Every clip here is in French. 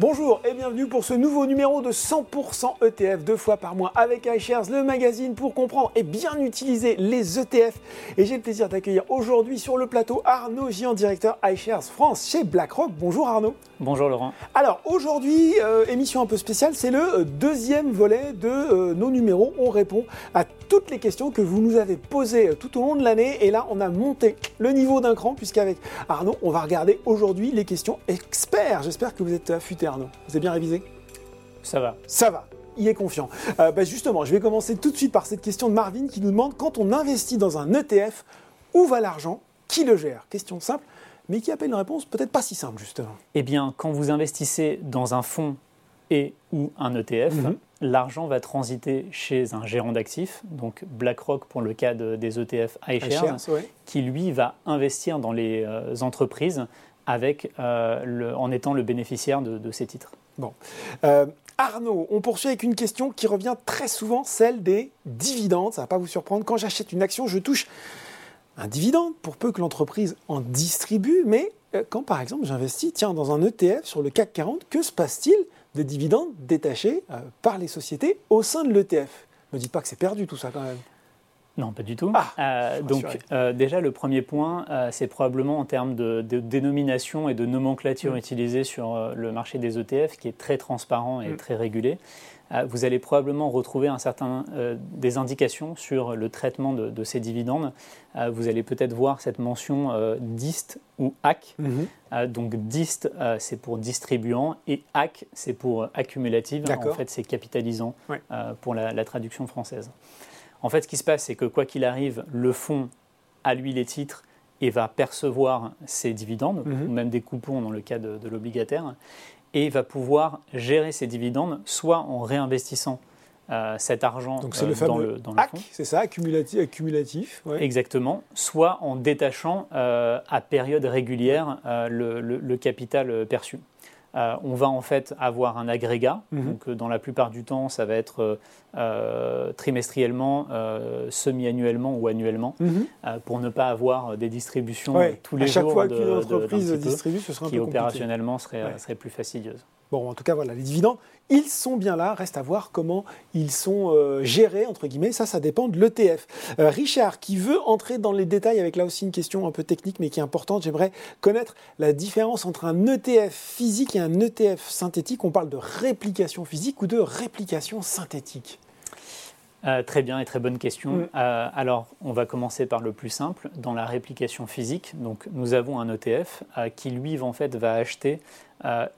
Bonjour et bienvenue pour ce nouveau numéro de 100% ETF, deux fois par mois avec iShares, le magazine pour comprendre et bien utiliser les ETF. Et j'ai le plaisir d'accueillir aujourd'hui sur le plateau Arnaud Gian, directeur iShares France chez BlackRock. Bonjour Arnaud. Bonjour Laurent. Alors aujourd'hui, euh, émission un peu spéciale, c'est le euh, deuxième volet de euh, nos numéros. On répond à toutes les questions que vous nous avez posées tout au long de l'année. Et là, on a monté le niveau d'un cran puisqu'avec Arnaud, on va regarder aujourd'hui les questions experts. J'espère que vous êtes affûtés Arnaud. Vous avez bien révisé? Ça va. Ça va. Il est confiant. Euh, bah, justement, je vais commencer tout de suite par cette question de Marvin qui nous demande quand on investit dans un ETF, où va l'argent? Qui le gère? Question simple, mais qui appelle une réponse peut-être pas si simple justement. Eh bien, quand vous investissez dans un fonds et ou un ETF, Mhm. l'argent va transiter chez un gérant d'actifs, donc BlackRock pour le cas de- des ETF iShares, iShares, ouais. qui lui va investir dans les euh, entreprises avec, euh, en étant le bénéficiaire de, ces titres. Euh, Arnaud, on poursuit avec une question qui revient très souvent, celle des dividendes. Ça ne va pas vous surprendre. Quand j'achète une action, je touche un dividende pour peu que l'entreprise en distribue. Mais euh, quand par exemple j'investis tiens, dans un ETF sur le CAC 40, que se passe-t-il des dividendes détachés par les sociétés au sein de l'ETF Ne me dites pas que c'est perdu tout ça quand même. Non, pas du tout. Ah, Euh, donc, euh, déjà, le premier point, euh, c'est probablement en termes de, de dénomination et de nomenclature Mm. utilisée sur le marché des ETF, qui est très transparent et Mm. très régulé. Vous allez probablement retrouver un certain, euh, des indications sur le traitement de, de ces dividendes. Euh, vous allez peut-être voir cette mention euh, DIST ou AC. Euh, donc DIST, c'est pour distribuant et AC, c'est pour accumulative. En fait, c'est capitalisant Ouais. pour la, la traduction française. En fait, ce qui se passe, c'est que quoi qu'il arrive, le fonds a lui les titres et va percevoir ses dividendes, Mhm. ou même des coupons dans le cas de, de l'obligataire, et va pouvoir gérer ses dividendes soit en réinvestissant euh, cet argent Donc c'est euh, le dans le, dans le AC, fonds. c'est ça, accumulatif. accumulatif ouais. Exactement, soit en détachant euh, à période régulière le, capital perçu. Euh, on va en fait avoir un agrégat, Mhm. donc euh, dans la plupart du temps ça va être euh, trimestriellement, semi-annuellement ou annuellement, Mhm. pour ne pas avoir des distributions Ouais, tous les à chaque jours fois de- qu'une entreprise distribue, ce un qui peu opérationnellement serait, Ouais. serait plus fastidieuse. Bon, en tout cas, voilà, les dividendes, ils sont bien là. Reste à voir comment ils sont euh, gérés, entre guillemets. Ça, ça dépend de l'ETF. Euh, Richard, qui veut entrer dans les détails avec là aussi une question un peu technique, mais qui est importante, j'aimerais connaître la différence entre un ETF physique et un ETF synthétique. On parle de réplication physique ou de réplication synthétique? Euh, très bien et très bonne question. Mm. Euh, alors, on va commencer par le plus simple. Dans la réplication physique, donc, nous avons un ETF euh, qui, lui, en fait, va acheter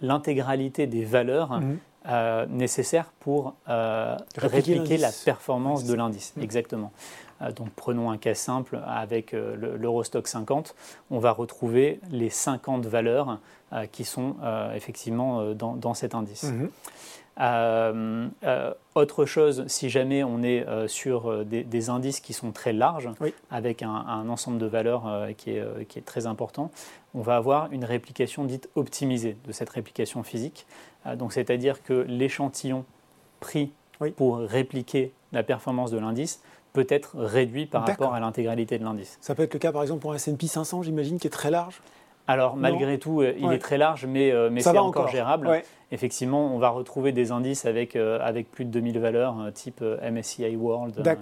l'intégralité des valeurs Mhm. Euh, nécessaires pour euh, Répliquer répliquer la performance de l'indice. Mm. Exactement. Euh, donc, prenons un cas simple avec euh, le- l'Eurostock 50. On va retrouver les 50 valeurs qui sont effectivement dans, dans cet indice. Euh, autre chose, si jamais on est sur des, des indices qui sont très larges, Oui. avec un, un ensemble de valeurs qui, est, qui est très important, on va avoir une réplication dite optimisée de cette réplication physique. Euh, donc, c'est-à-dire que l'échantillon pris Oui. pour répliquer la performance de l'indice peut être réduit par rapport à l'intégralité de l'indice. Ça peut être le cas, par exemple, pour un S&P 500, j'imagine, qui est très large. Alors, malgré tout, euh, il Ouais. est très large, mais, euh, mais c'est encore, encore. gérable. Ouais. Effectivement, on va retrouver des indices avec, avec plus de 2000 valeurs, type MSCI World, euh,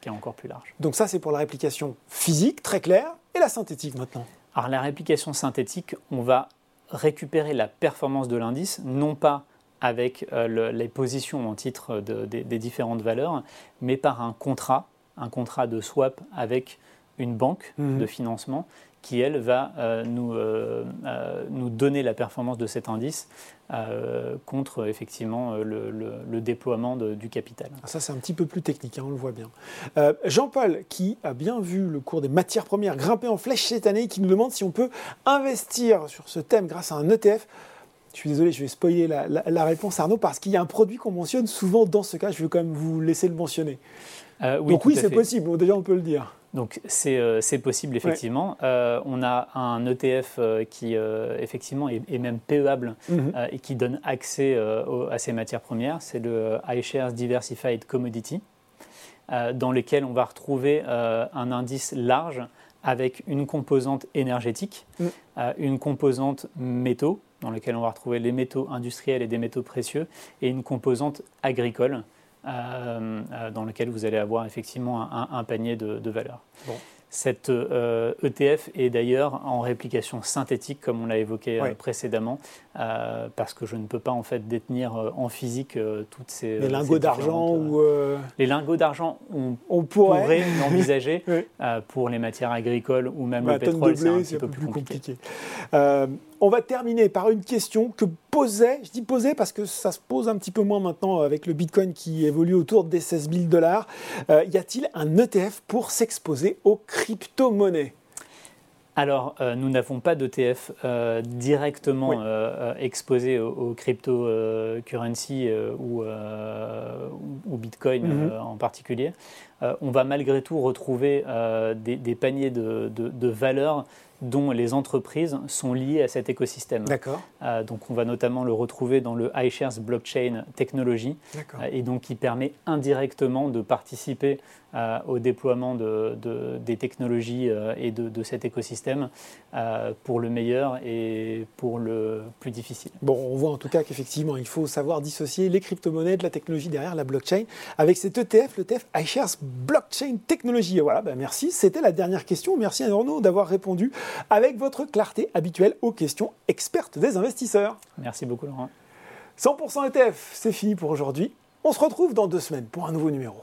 qui est encore plus large. Donc ça, c'est pour la réplication physique, très clair, et la synthétique maintenant. Alors la réplication synthétique, on va récupérer la performance de l'indice, non pas avec euh, le- les positions en titre de- des- des différentes valeurs, mais par un contrat, un contrat de swap avec une banque Mhm. de financement qui, elle, va euh, nous, euh, euh, nous donner la performance de cet indice euh, contre, effectivement, le, le- le déploiement de- du capital. Ah, Ça, c'est un petit peu plus technique, hein, on le voit bien. Jean-Paul, qui a bien vu le cours des matières premières grimper en flèche cette année, qui nous demande si on peut investir sur ce thème grâce à un ETF. Je suis désolé, je vais spoiler la, la- la réponse, Arnaud, parce qu'il y a un produit qu'on mentionne souvent dans ce cas. Je veux quand même vous laisser le mentionner. Euh, oui, Donc oui, c'est possible. Déjà, on peut le dire. Donc c'est euh, possible effectivement. Euh, on a un ETF euh, qui euh, effectivement est, est même PEable Mhm. euh, et qui donne accès à ces matières premières. C'est le iShares Diversified Commodity, dans lequel on va retrouver un indice large avec une composante énergétique, Mm. euh, une composante métaux dans lequel on va retrouver les métaux industriels et des métaux précieux, et une composante agricole. Dans lequel vous allez avoir effectivement un, panier de, de valeurs. Bon. Cette ETF euh, e est d'ailleurs en réplication synthétique, comme on l'a évoqué euh, précédemment, euh, parce que je ne peux pas en fait détenir en physique toutes ces. Les lingots d'argent ou. Les lingots d'argent, on, pourrait, l'envisager pour les matières agricoles ou même le pétrole, c'est un petit peu plus compliqué. On va terminer par une question que posait, je dis posait parce que ça se pose un petit peu moins maintenant avec le Bitcoin qui évolue autour des 16 000 dollars. Euh, y a-t-il un ETF pour s'exposer aux crypto-monnaies? Alors, euh, nous n'avons pas d'ETF euh, directement exposé aux, crypto-currency ou, ou, Bitcoin mhm. en particulier. On va malgré tout retrouver des, paniers de, de valeurs dont les entreprises sont liées à cet écosystème. D'accord. Euh, donc on va notamment le retrouver dans le iShares Blockchain Technology, euh, et donc qui permet indirectement de participer euh, au déploiement de, des technologies et de, cet écosystème pour le meilleur et pour le plus difficile. Bon, on voit en tout cas qu'effectivement, il faut savoir dissocier les crypto-monnaies de la technologie derrière la blockchain avec cet ETF, l'ETF iShares Blockchain Technology. Voilà, ben merci. C'était la dernière question. Merci à Arnaud d'avoir répondu avec votre clarté habituelle aux questions expertes des investisseurs. Merci beaucoup Laurent. 100% ETF, c'est fini pour aujourd'hui. On se retrouve dans deux semaines pour un nouveau numéro.